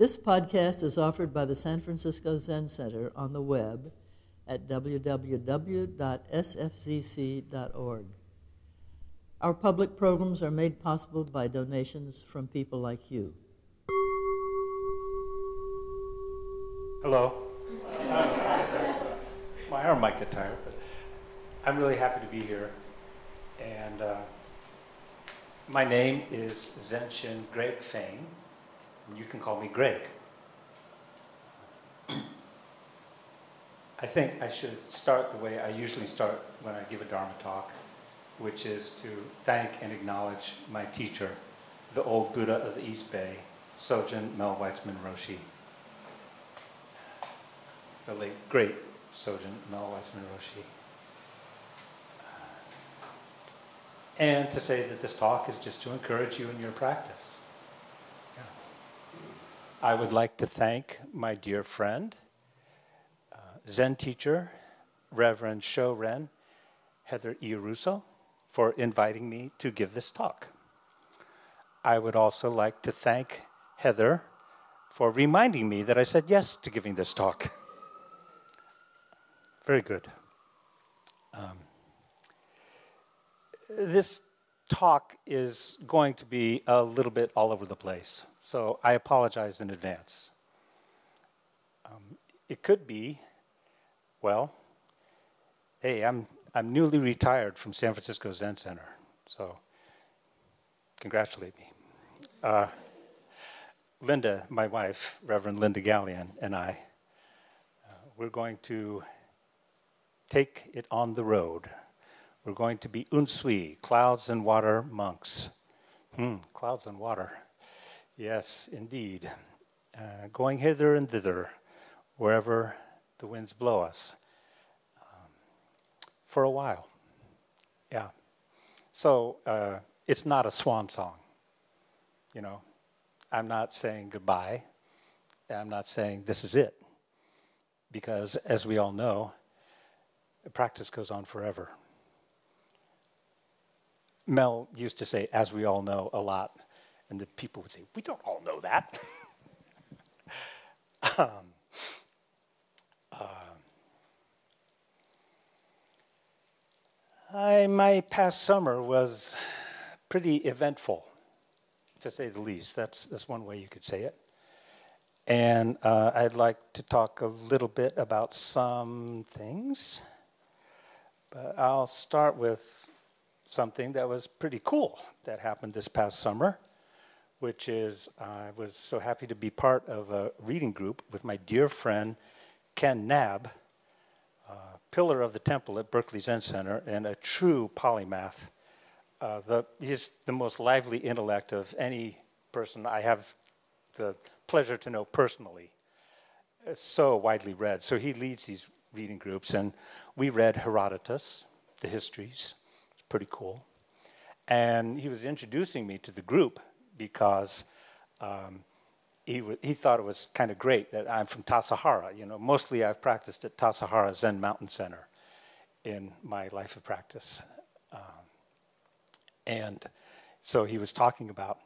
This podcast is offered by the San Francisco Zen Center on the web at www.sfzc.org. Our public programs are made possible by donations from people like you. Hello. My arm might get tired, but I'm really happy to be here. And uh, my name is Zenshin Greg Fain, and you can call me Greg. I think I should start the way I usually start when I give a Dharma talk, which is to thank and acknowledge my teacher, the old Buddha of the East Bay, Sojun Mel Weitzman Roshi the late, great Sojun Mel Weitzman Roshi. And to say that this talk is just to encourage you in your practice. I would like to thank my dear friend, uh, Zen teacher, Reverend Sho Ren, Heather E. Russo, for inviting me to give this talk. I would also like to thank Heather for reminding me that I said yes to giving this talk. Very good. Um, this talk is going to be a little bit all over the place, so I apologize in advance. Um, it could be, well, hey, I'm, I'm newly retired from San Francisco Zen Center, so congratulate me. Uh, Linda, my wife, Reverend Linda Gallion, and I, uh, we're going to take it on the road. We're going to be unsui, clouds and water monks. Hmm, clouds and water. Yes, indeed. Uh, going hither and thither, wherever the winds blow us, um, for a while. Yeah. So uh, it's not a swan song. You know, I'm not saying goodbye. I'm not saying this is it. Because as we all know, the practice goes on forever. Mel used to say, as we all know, a lot. And the people would say, we don't all know that. um, uh, I, my past summer was pretty eventful, to say the least. That's, that's one way you could say it. And uh, I'd like to talk a little bit about some things. But I'll start with something that was pretty cool that happened this past summer, which is I was so happy to be part of a reading group with my dear friend Ken Nab, uh, pillar of the temple at Berkeley Zen Center and a true polymath. Uh, the, he's the most lively intellect of any person I have the pleasure to know personally. It's so widely read. So he leads these reading groups, and we read Herodotus, the histories. It's pretty cool. And he was introducing me to the group because um, he, he thought it was kind of great that I'm from Tassajara. You know, mostly I've practiced at Tassajara Zen Mountain Center in my life of practice. Um, and so he was talking about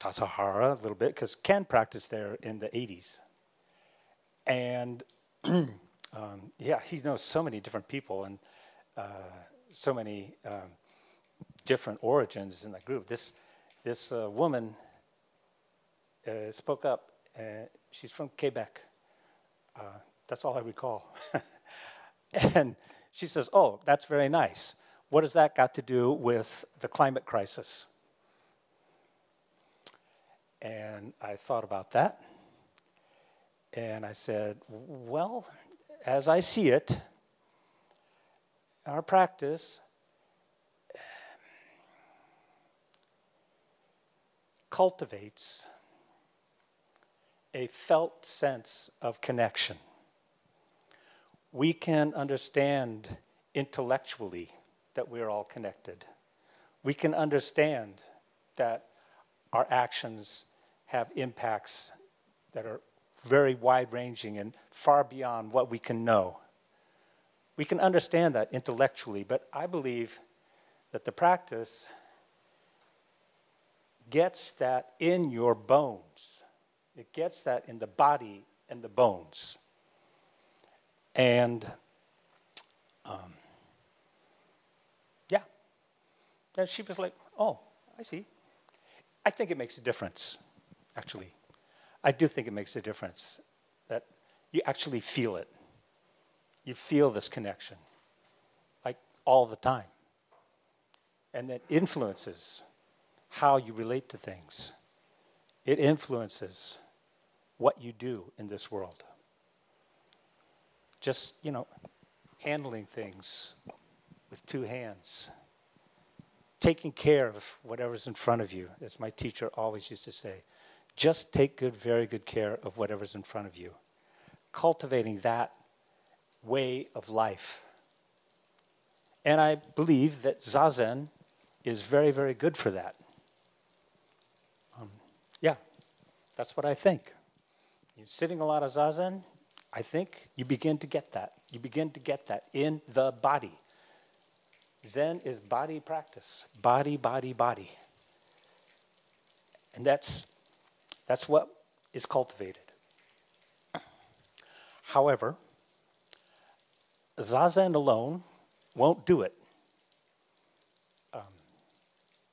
Tassajara a little bit because Ken practiced there in the 80s. And um, yeah, he knows so many different people and uh, so many um, different origins in that group. This this uh, woman uh, spoke up. she's from Quebec. Uh, that's all I recall. and she says, "Oh, that's very nice. What has that got to do with the climate crisis?" And I thought about that. And I said, well, as I see it, our practice cultivates a felt sense of connection. We can understand intellectually that we're all connected. We can understand that our actions have impacts that are very wide ranging and far beyond what we can know. We can understand that intellectually, but I believe that the practice gets that in your bones. It gets that in the body and the bones. And um, yeah. And she was like, oh, I see. I think it makes a difference, actually. I do think it makes a difference that you actually feel it. You feel this connection, like all the time. And that influences how you relate to things. It influences what you do in this world. Just, you know, handling things with two hands, taking care of whatever's in front of you, as my teacher always used to say. Just take good, very good care of whatever's in front of you. Cultivating that way of life. And I believe that Zazen is very, very good for that. Um, yeah, that's what I think. You're sitting a lot of Zazen, I think you begin to get that. You begin to get that in the body. Zen is body practice, body, body, body. And that's, that's what is cultivated. However, Zazen alone won't do it. Um,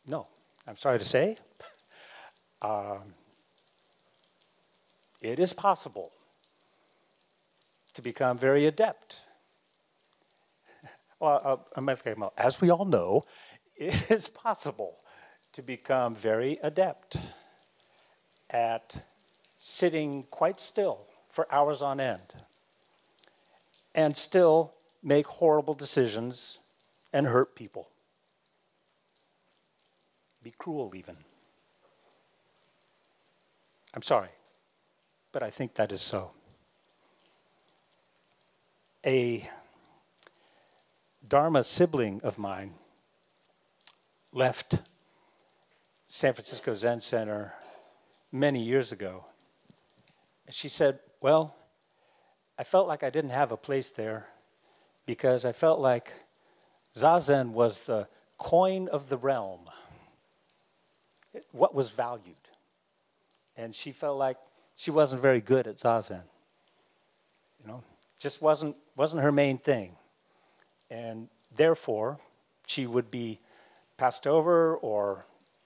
no, I'm sorry to say. Um, it is possible to become very adept. Well, uh, as we all know, it is possible to become very adept at sitting quite still for hours on end and still make horrible decisions and hurt people. Be cruel, even. I'm sorry, but I think that is so a Dharma sibling of mine left San Francisco Zen Center many years ago. And she said, Well, I felt like I didn't have a place there because I felt like Zazen was the coin of the realm, what was valued. And she felt like she wasn't very good at Zazen. You know, just wasn't, wasn't her main thing. And therefore, she would be passed over or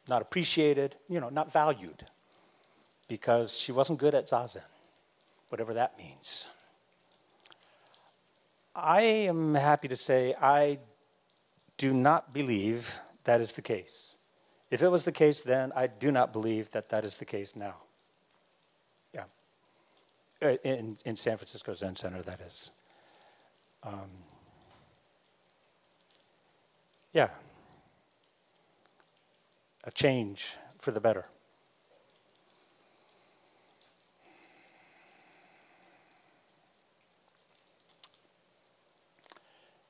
not appreciated, you know, not valued because she wasn't good at zazen, whatever that means. I am happy to say I do not believe that is the case. If it was the case then, I do not believe that that is the case now. Uh, in, in San Francisco Zen Center, that is. Um, yeah, a change for the better.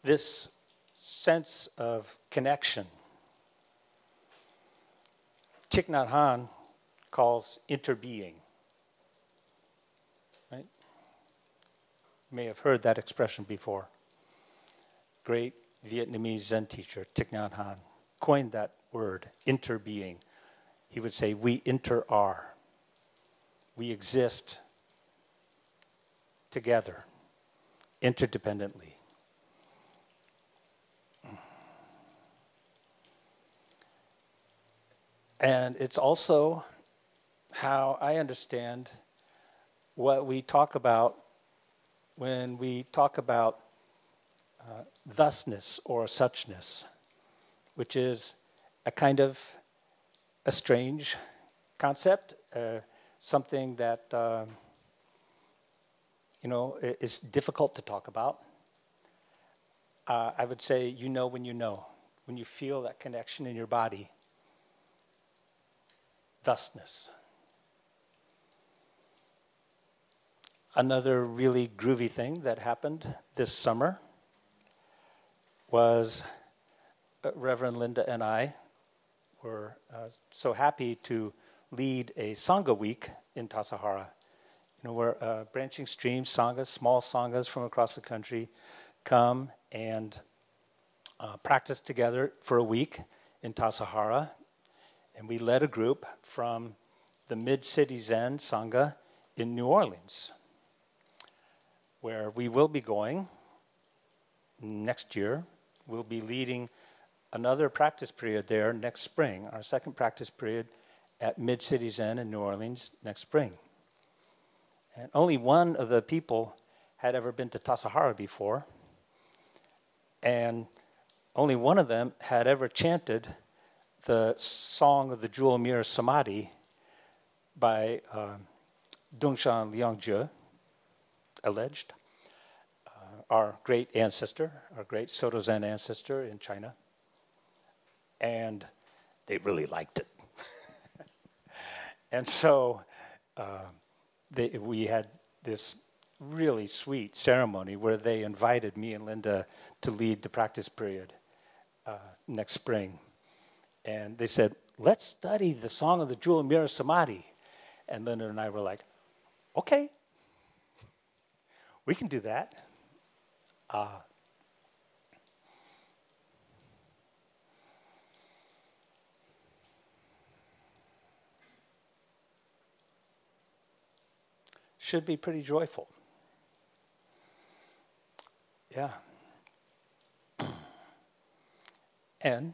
This sense of connection, Thich Nhat Hanh calls interbeing. May have heard that expression before. Great Vietnamese Zen teacher Thich Nhat Hanh coined that word, interbeing. He would say, We inter are. We exist together, interdependently. And it's also how I understand what we talk about when we talk about uh, thusness or suchness, which is a kind of a strange concept, uh, something that uh, you know is difficult to talk about. Uh, I would say you know when you know, when you feel that connection in your body. Thusness. Another really groovy thing that happened this summer was uh, Reverend Linda and I were uh, so happy to lead a Sangha week in Tassajara. You know, where uh, branching streams, Sanghas, small Sanghas from across the country come and uh, practice together for a week in Tassajara. And we led a group from the Mid City Zen Sangha in New Orleans, where we will be going next year. We'll be leading another practice period there next spring, our second practice period at Mid City Zen in New Orleans next spring. And only one of the people had ever been to Tassajara before, and only one of them had ever chanted the song of the Jewel Mirror Samadhi by uh, Dongshan Liangjie, alleged, uh, our great ancestor, our great Soto Zen ancestor in China. And they really liked it. and so uh, they, we had this really sweet ceremony where they invited me and Linda to lead the practice period uh, next spring. And they said, let's study the Song of the Jewel Mirror Samadhi. And Linda and I were like, okay, we can do that. Uh, should be pretty joyful. Yeah. and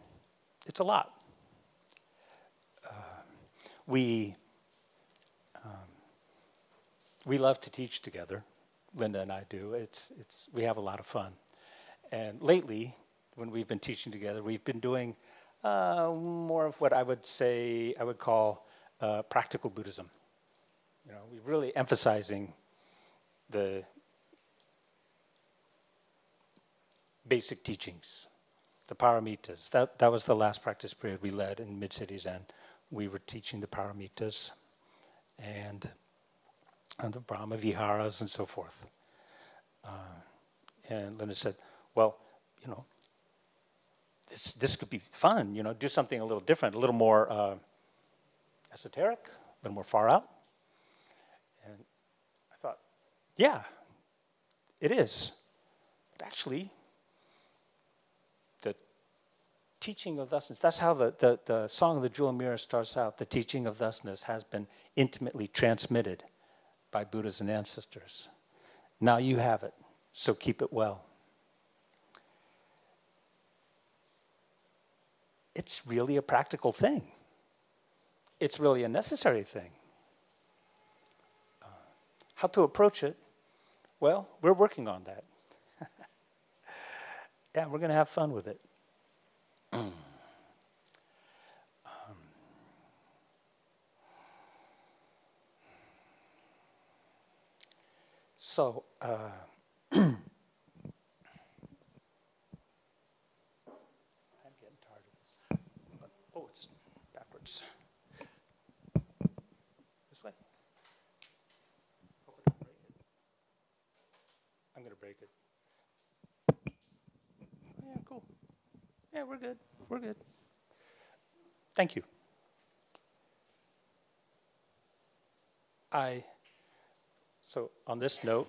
it's a lot. Uh, we um, we love to teach together. Linda and I do. It's it's we have a lot of fun. And lately, when we've been teaching together, we've been doing uh, more of what I would say I would call uh, practical Buddhism. You know, we're really emphasizing the basic teachings, the paramitas. That, that was the last practice period we led in Mid Cities, and we were teaching the paramitas and, and the Brahma Viharas and so forth. Uh, and Linda said, Well, you know, this, this could be fun, you know, do something a little different, a little more uh, esoteric, a little more far out. And I thought, yeah, it is. But actually, the teaching of thusness. That's how the, the, the Song of the Jewel Mirror starts out. The teaching of thusness has been intimately transmitted by Buddhas and ancestors. Now you have it, so keep it well. It's really a practical thing. It's really a necessary thing. Uh, how to approach it? Well, we're working on that. yeah, we're going to have fun with it. so, uh, I'm getting tired of this. But, oh, it's backwards. This way. I'm going to break it. Yeah, cool. Yeah, we're good. We're good. Thank you. I, so on this note,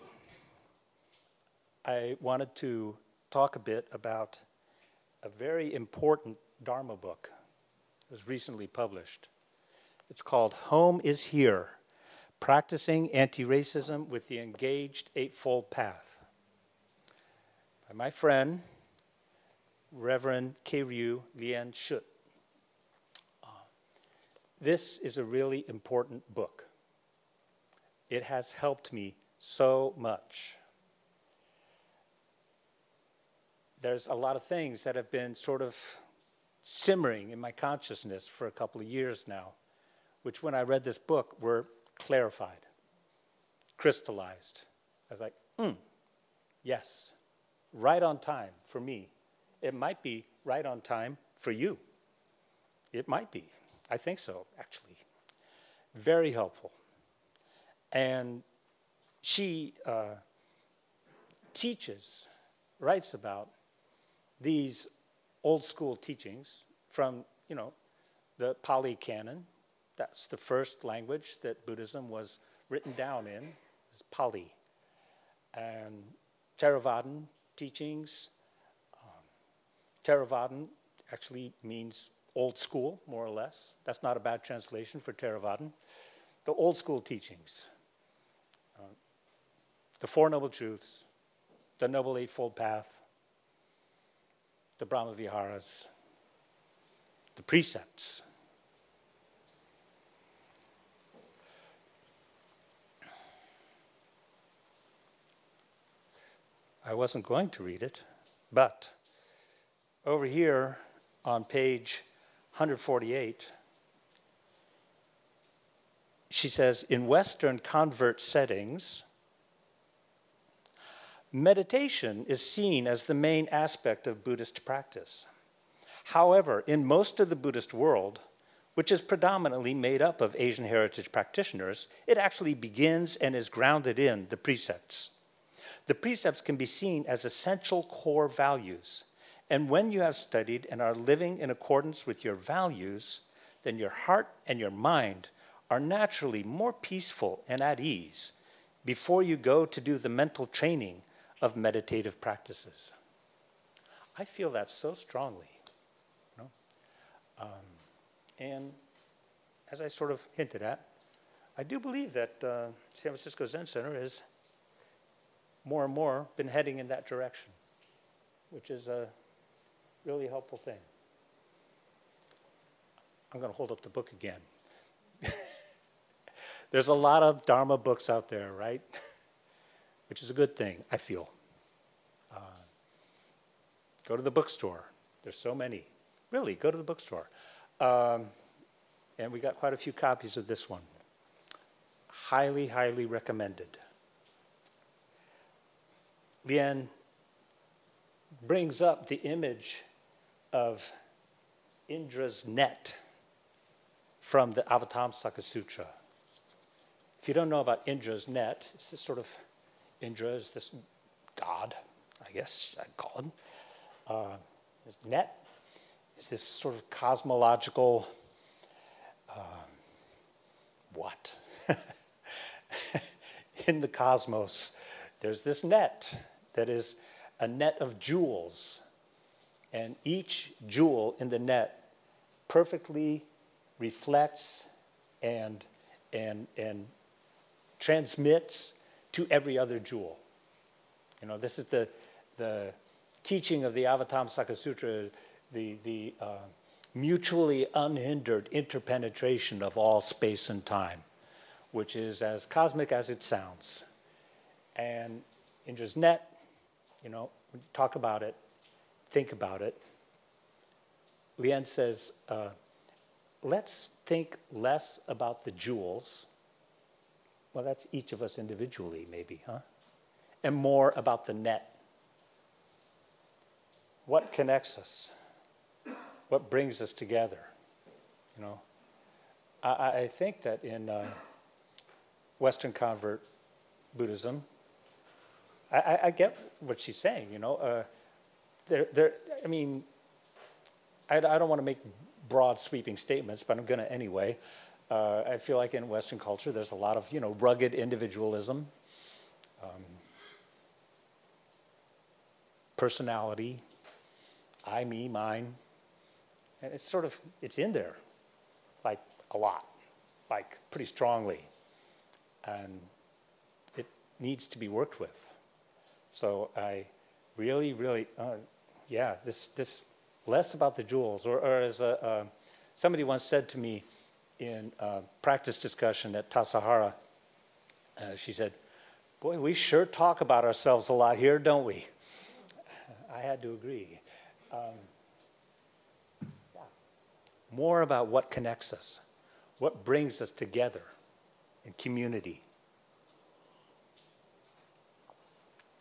I wanted to talk a bit about a very important Dharma book. that was recently published. It's called Home is Here Practicing Anti Racism with the Engaged Eightfold Path by my friend, Reverend Keiryu Liên Shutt. Uh, this is a really important book. It has helped me so much. There's a lot of things that have been sort of simmering in my consciousness for a couple of years now, which when I read this book were clarified, crystallized. I was like, hmm, yes, right on time for me it might be right on time for you. It might be. I think so, actually. Very helpful. And she uh, teaches, writes about these old school teachings from, you know, the Pali Canon. That's the first language that Buddhism was written down in, is Pali. And Theravadan teachings, Theravadan actually means old school, more or less. That's not a bad translation for Theravadan. the old school teachings, the Four Noble Truths, the Noble Eightfold Path, the Brahma Viharas, the precepts. I wasn't going to read it, but over here on page 148, she says in Western convert settings, meditation is seen as the main aspect of Buddhist practice. However, in most of the Buddhist world, which is predominantly made up of Asian heritage practitioners, it actually begins and is grounded in the precepts. The precepts can be seen as essential core values. And when you have studied and are living in accordance with your values, then your heart and your mind are naturally more peaceful and at ease before you go to do the mental training of meditative practices. I feel that so strongly. You know? um, and as I sort of hinted at, I do believe that uh, San Francisco Zen Center has more and more been heading in that direction, which is a really helpful thing. I'm going to hold up the book again. There's a lot of Dharma books out there, right? Which is a good thing, I feel. Uh, go to the bookstore. There's so many. Really, go to the bookstore. Um, and we got quite a few copies of this one. Highly, highly recommended. Lien brings up the image of Indra's net from the Avatamsaka Sutra. If you don't know about Indra's net, it's this sort of Indra is this god, I guess I'd call him. Uh, his net is this sort of cosmological uh, what? In the cosmos, there's this net that is a net of jewels, and each jewel in the net perfectly reflects and, and, and transmits to every other jewel. You know, this is the, the teaching of the Avatamsaka Sutra, the, the uh, mutually unhindered interpenetration of all space and time, which is as cosmic as it sounds. And Indra's net, you know, talk about it, think about it. Lien says, uh, let's think less about the jewels. Well, that's each of us individually, maybe, huh? And more about the net. What connects us? What brings us together? You know, I, I think that in uh, Western convert Buddhism, I, I, get what she's saying. You know, uh, there, there. I mean, I, I don't want to make broad sweeping statements, but I'm going to anyway. Uh, I feel like in Western culture, there's a lot of you know rugged individualism, um, personality, I, me, mine, and it's sort of it's in there, like a lot, like pretty strongly, and it needs to be worked with. So I really, really, uh, yeah, this this less about the jewels, or, or as a, uh, somebody once said to me in a practice discussion at Tassajara, uh, she said, Boy, we sure talk about ourselves a lot here, don't we? I had to agree. Um, yeah. More about what connects us, what brings us together in community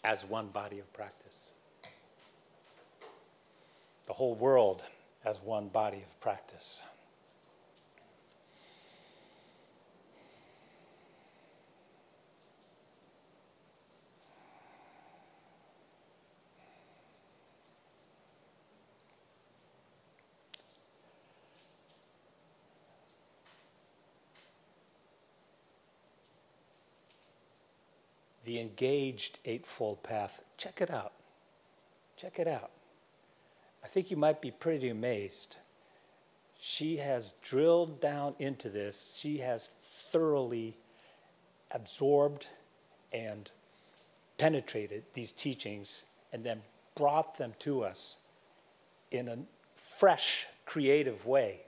as one body of practice the whole world as one body of practice. The engaged Eightfold Path. Check it out. Check it out. I think you might be pretty amazed. she has drilled down into this. She has thoroughly absorbed and penetrated these teachings and then brought them to us in a fresh, creative way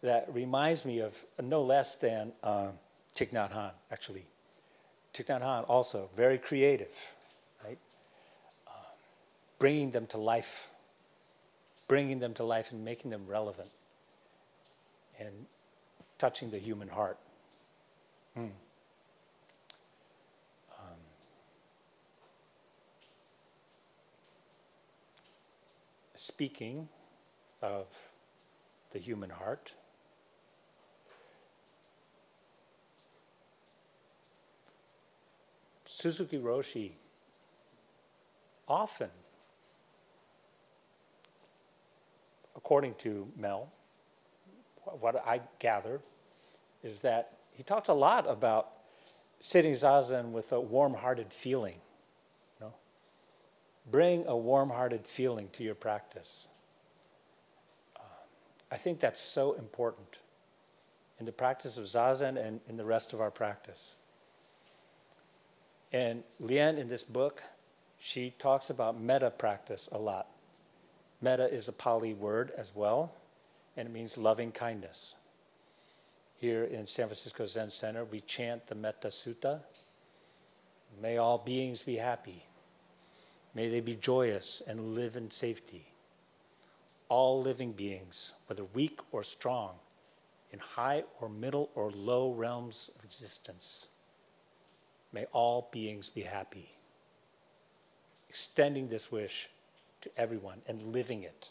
that reminds me of no less than uh, Thich Nhat Hanh, actually. Thich Nhat Hanh also very creative, right? Uh, bringing them to life, bringing them to life and making them relevant, and touching the human heart. Hmm. Um, speaking of the human heart. Suzuki Roshi often, according to Mel, what I gather is that he talked a lot about sitting zazen with a warm-hearted feeling. You know? Bring a warm-hearted feeling to your practice. Uh, I think that's so important in the practice of zazen and in the rest of our practice. And Lien, in this book, she talks about metta practice a lot. Metta is a Pali word as well, and it means loving kindness. Here in San Francisco Zen Center, we chant the Metta Sutta. May all beings be happy. May they be joyous and live in safety. All living beings, whether weak or strong, in high or middle or low realms of existence, May all beings be happy. Extending this wish to everyone and living it.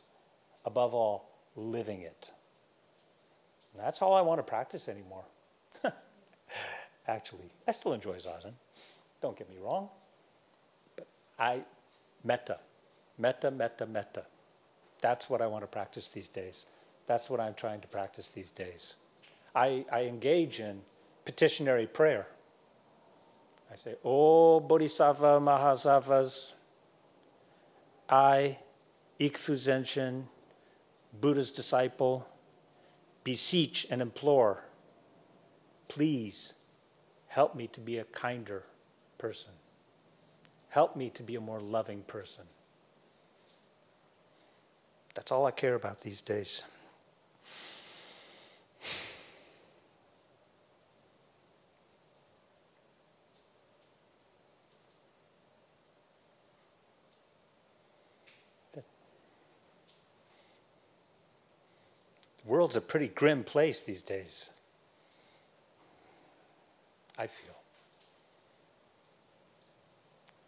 Above all, living it. And that's all I want to practice anymore. Actually, I still enjoy Zazen. Don't get me wrong. But I, metta, metta, metta, metta. That's what I want to practice these days. That's what I'm trying to practice these days. I, I engage in petitionary prayer. I say, Oh, Bodhisattva Mahasattvas, I, Ikfu Zenshin, Buddha's disciple, beseech and implore, please help me to be a kinder person. Help me to be a more loving person. That's all I care about these days. World's a pretty grim place these days. I feel.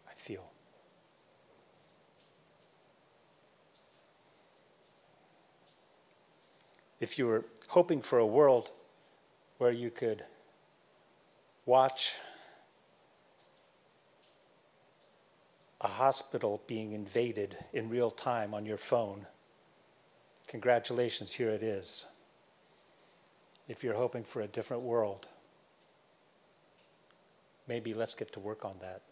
I feel. If you were hoping for a world where you could watch a hospital being invaded in real time on your phone Congratulations, here it is. If you're hoping for a different world, maybe let's get to work on that.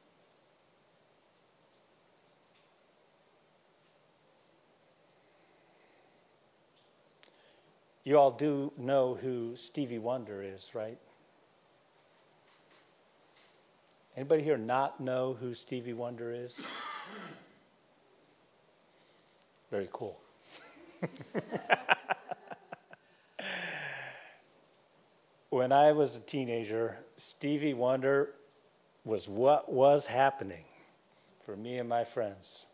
You all do know who Stevie Wonder is, right? Anybody here not know who Stevie Wonder is? Very cool. when I was a teenager, Stevie Wonder was what was happening for me and my friends.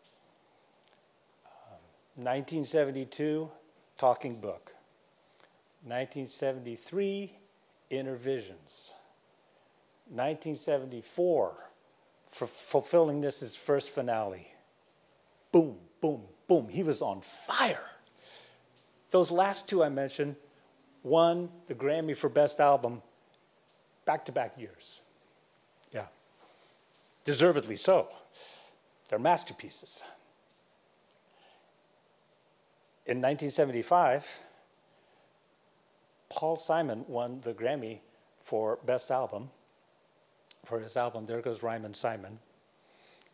Um, 1972, Talking Book. 1973, Inner Visions. 1974, for Fulfillingness' First Finale. Boom, boom, boom. He was on fire. Those last two I mentioned won the Grammy for Best Album back to back years. Yeah. Deservedly so. They're masterpieces. In 1975, Paul Simon won the Grammy for Best Album for his album There Goes Rhymin' Simon.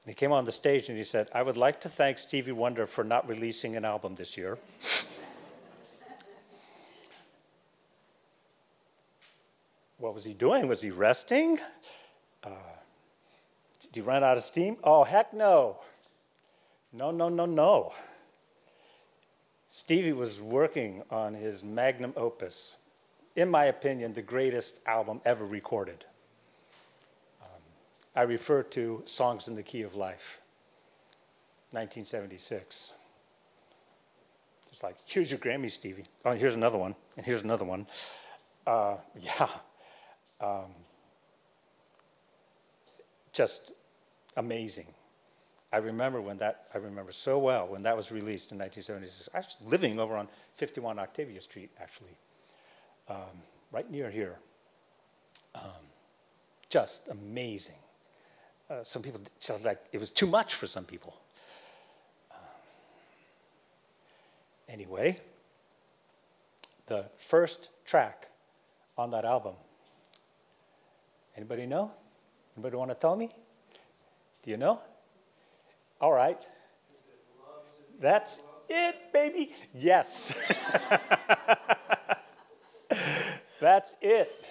And he came on the stage and he said, I would like to thank Stevie Wonder for not releasing an album this year. was he doing? Was he resting? Uh, did he run out of steam? Oh, heck no. No, no, no, no. Stevie was working on his magnum opus, in my opinion, the greatest album ever recorded. Um, I refer to Songs in the Key of Life, 1976. It's like, here's your Grammy, Stevie. Oh, here's another one, and here's another one. Uh, yeah. Um, just amazing. I remember when that, I remember so well when that was released in 1976. I was living over on 51 Octavia Street, actually, um, right near here. Um, just amazing. Uh, some people like it was too much for some people. Um, anyway, the first track on that album, anybody know? Anybody want to tell me? Do you know? All right. That's it, baby. Yes. That's it.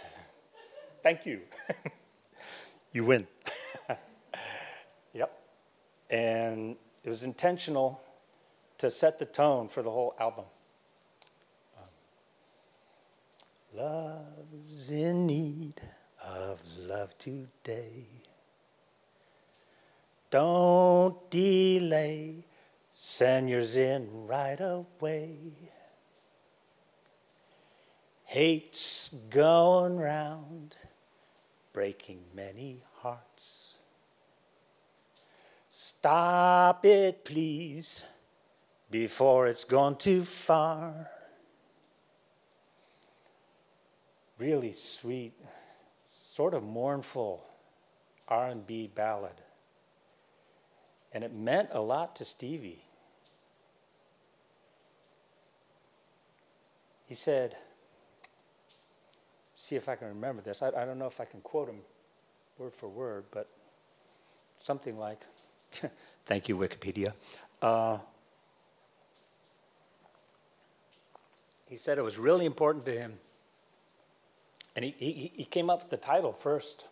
Thank you. you win. yep. And it was intentional to set the tone for the whole album. Um, love's in need of love today. Don't delay, send yours in right away. Hate's going round, breaking many hearts. Stop it, please, before it's gone too far. Really sweet, sort of mournful R&B ballad. And it meant a lot to Stevie. He said, see if I can remember this. I, I don't know if I can quote him word for word, but something like, thank you, Wikipedia. Uh, he said it was really important to him. And he, he, he came up with the title first,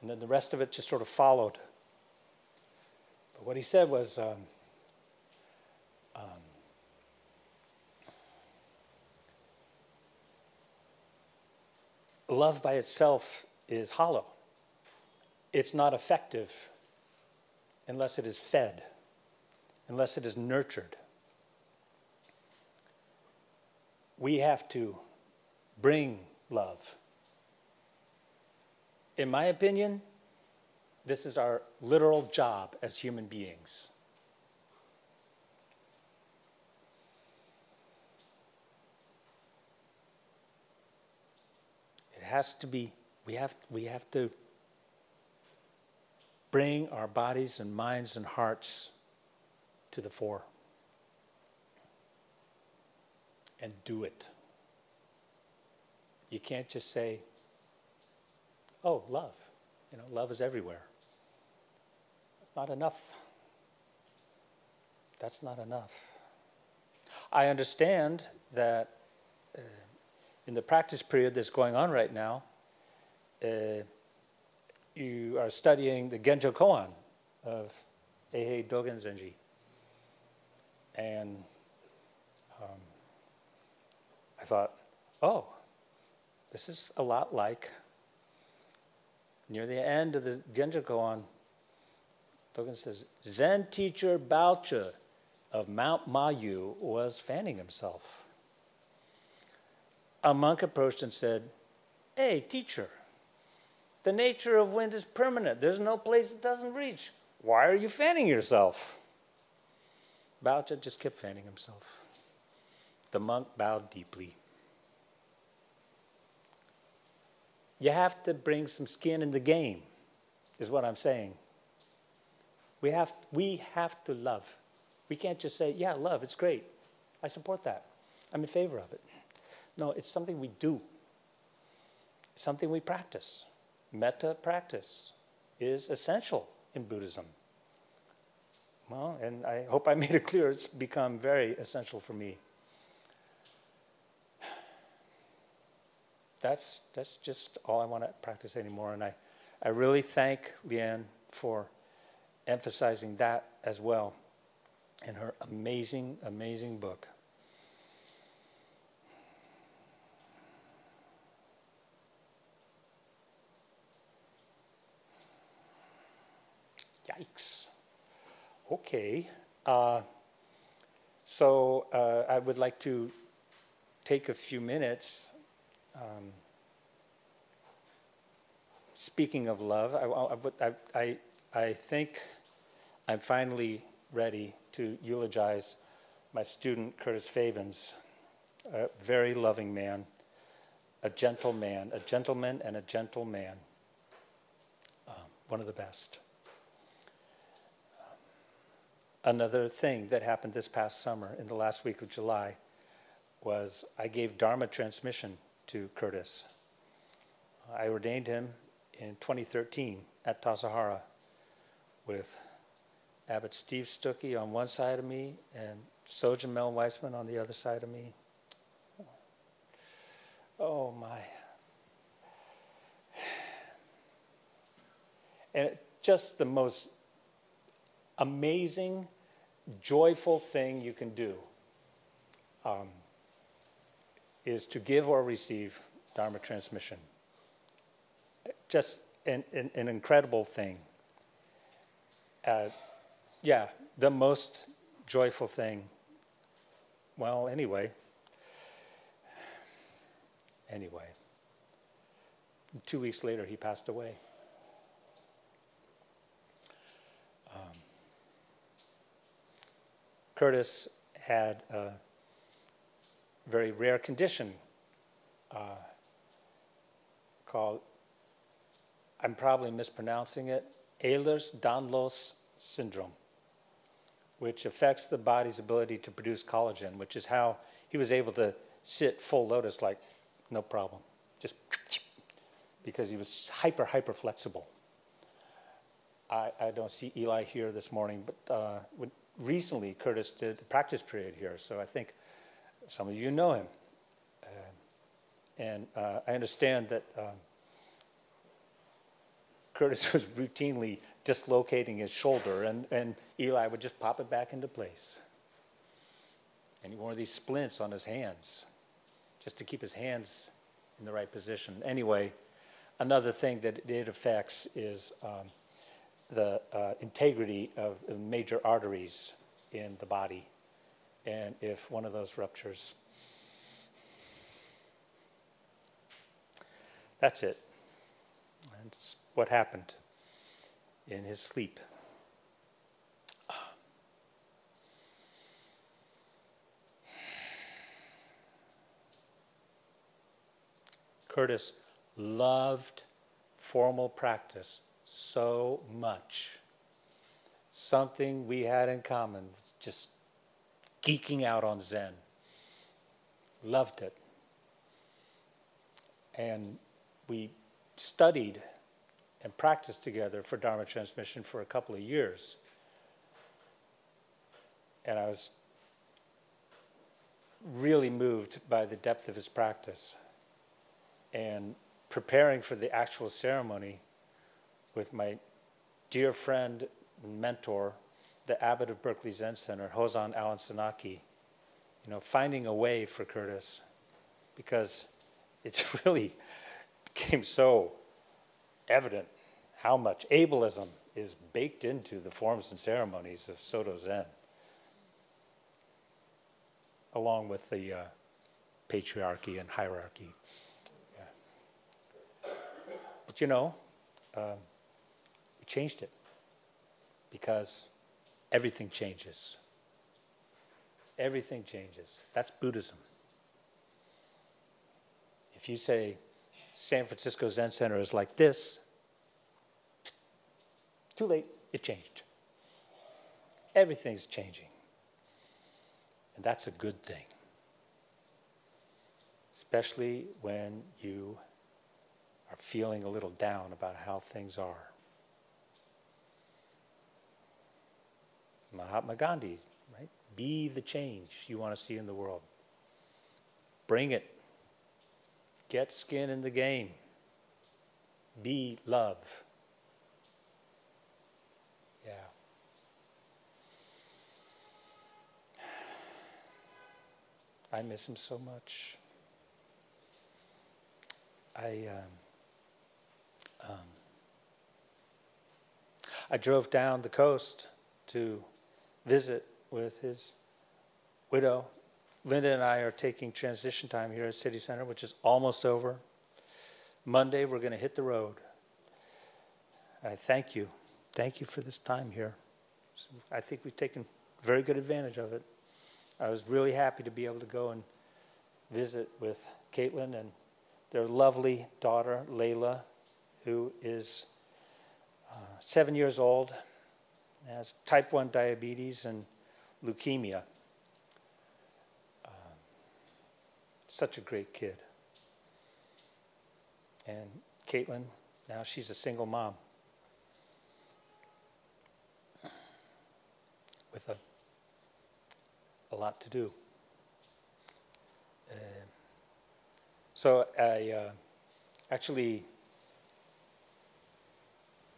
and then the rest of it just sort of followed. But what he said was um, um, love by itself is hollow. It's not effective unless it is fed, unless it is nurtured. We have to bring love. In my opinion, this is our literal job as human beings. It has to be, we have, we have to bring our bodies and minds and hearts to the fore and do it. You can't just say, oh, love. You know, love is everywhere. That's not enough. That's not enough. I understand that uh, in the practice period that's going on right now, uh, you are studying the Genjo Koan of Eihei Dogen Zenji. And um, I thought, oh, this is a lot like near the end of the Genjo Koan, Dogen says, Zen teacher Baoche of Mount Mayu was fanning himself. A monk approached and said, Hey, teacher, the nature of wind is permanent. There's no place it doesn't reach. Why are you fanning yourself? Baoche just kept fanning himself. The monk bowed deeply. You have to bring some skin in the game, is what I'm saying. We have, we have to love. We can't just say, yeah, love, it's great. I support that. I'm in favor of it. No, it's something we do, something we practice. Metta practice is essential in Buddhism. Well, and I hope I made it clear, it's become very essential for me. That's, that's just all I want to practice anymore. And I, I really thank Lien for emphasizing that as well in her amazing, amazing book. Yikes. Okay. Uh, so uh, I would like to take a few minutes. Um, speaking of love, I, I, I, I think I'm finally ready to eulogize my student, Curtis Fabens, a very loving man, a gentle man, a gentleman and a gentle man, uh, one of the best. Another thing that happened this past summer, in the last week of July, was I gave Dharma transmission to Curtis. I ordained him in 2013 at Tassajara with Abbot Steve Stücky on one side of me and Sojun Mel Weitsman on the other side of me. Oh my. And it's just the most amazing, joyful thing you can do um, is to give or receive Dharma transmission. Just an, an, an incredible thing. Uh, yeah, the most joyful thing. Well, anyway. Anyway. Two weeks later, he passed away. Curtis had a very rare condition uh, called, I'm probably mispronouncing it, Ehlers-Danlos syndrome, which affects the body's ability to produce collagen, which is how he was able to sit full lotus like no problem, just because he was hyper, hyper flexible. I, I don't see Eli here this morning, but uh, recently Curtis did a practice period here, so I think some of you know him. Uh, and uh, I understand that um, Curtis was routinely dislocating his shoulder, and, and Eli would just pop it back into place. And he wore these splints on his hands just to keep his hands in the right position. Anyway, another thing that it affects is um, the uh, integrity of major arteries in the body. And if one of those ruptures, that's it. That's what happened in his sleep. Curtis loved formal practice so much. Something we had in common, just geeking out on Zen. Loved it. And we studied and practiced together for Dharma transmission for a couple of years. And I was really moved by the depth of his practice. And preparing for the actual ceremony, with my dear friend and mentor, the abbot of Berkeley Zen Center, Hozan Alan Senauke, you know, finding a way for Curtis because it's really became so evident how much ableism is baked into the forms and ceremonies of Soto Zen, along with the uh, patriarchy and hierarchy. Yeah. But you know, um, changed it because everything changes. Everything changes. That's Buddhism. If you say San Francisco Zen Center is like this, too late, it changed. Everything's changing. And that's a good thing. Especially when you are feeling a little down about how things are. Mahatma Gandhi, right? Be the change you want to see in the world. Bring it. Get skin in the game. Be love. Yeah. I miss him so much. I um, um, I drove down the coast to visit with his widow. Linda and I are taking transition time here at City Center, which is almost over. Monday, we're going to hit the road. And I thank you. Thank you for this time here. I think we've taken very good advantage of it. I was really happy to be able to go and visit with Caitlin and their lovely daughter, Layla, who is uh, seven years old, has type 1 diabetes and leukemia. Um, such a great kid. And Caitlin, now she's a single mom with a, a lot to do. Uh, so I uh, actually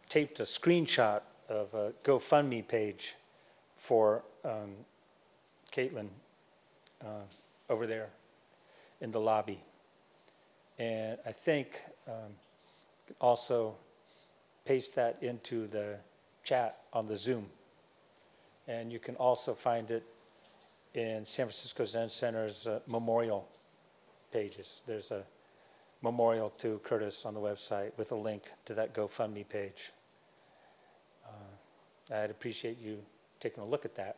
taped a screenshot of a GoFundMe page for um, Caitlin uh, over there in the lobby. And I think um, also paste that into the chat on the Zoom. And you can also find it in San Francisco Zen Center's uh, memorial pages. There's a memorial to Curtis on the website with a link to that GoFundMe page. I'd appreciate you taking a look at that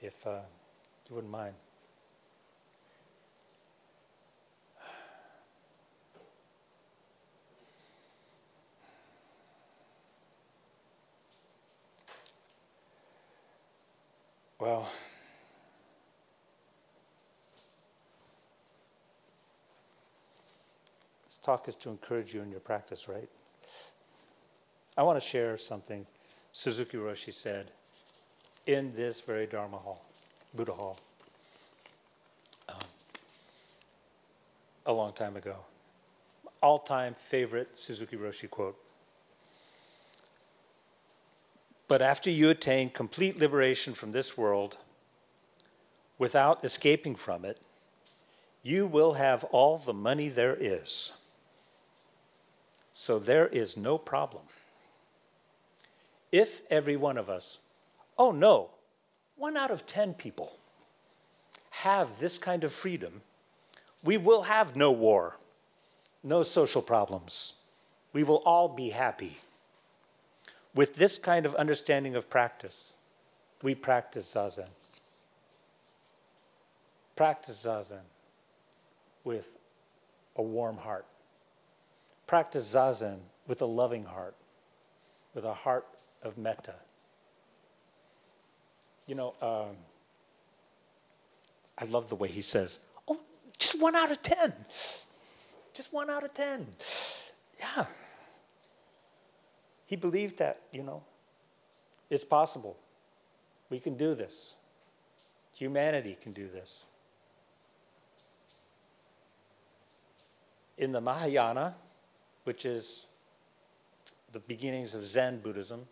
if uh, you wouldn't mind. Well, this talk is to encourage you in your practice, right? I want to share something Suzuki Roshi said in this very Dharma hall, Buddha hall, um, a long time ago. All time favorite Suzuki Roshi quote. But after you attain complete liberation from this world, without escaping from it, you will have all the money there is. So there is no problem. If every one of us, oh no, one out of 10 people have this kind of freedom, we will have no war, no social problems. We will all be happy. With this kind of understanding of practice, we practice Zazen. Practice Zazen with a warm heart. Practice Zazen with a loving heart, with a heart of metta. You know, um, I love the way he says, oh, just one out of 10. Just one out of 10. Yeah. He believed that, you know, it's possible. We can do this. Humanity can do this. In the Mahayana, which is the beginnings of Zen Buddhism,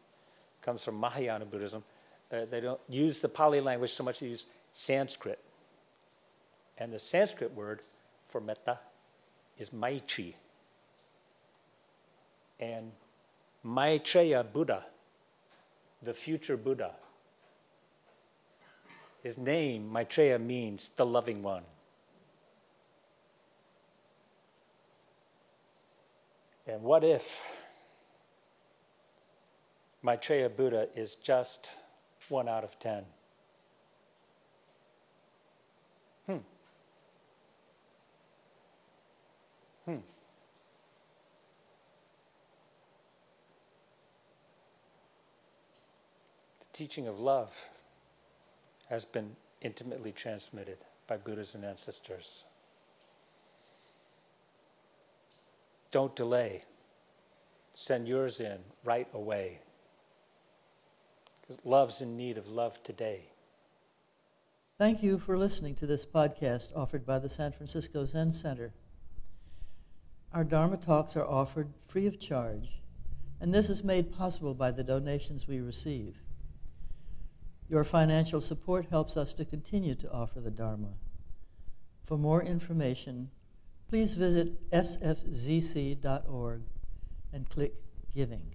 comes from Mahayana Buddhism. Uh, they don't use the Pali language so much, they use Sanskrit. And the Sanskrit word for metta is Maitri. And Maitreya Buddha, the future Buddha. His name, Maitreya, means the loving one. And what if Maitreya Buddha is just one out of ten? Hmm. Hmm. The teaching of love has been intimately transmitted by Buddhas and ancestors. Don't delay. Send yours in right away. Because love's in need of love today. Thank you for listening to this podcast offered by the San Francisco Zen Center. Our Dharma talks are offered free of charge, and this is made possible by the donations we receive. Your financial support helps us to continue to offer the Dharma. For more information, please visit sfzc.org and click Giving.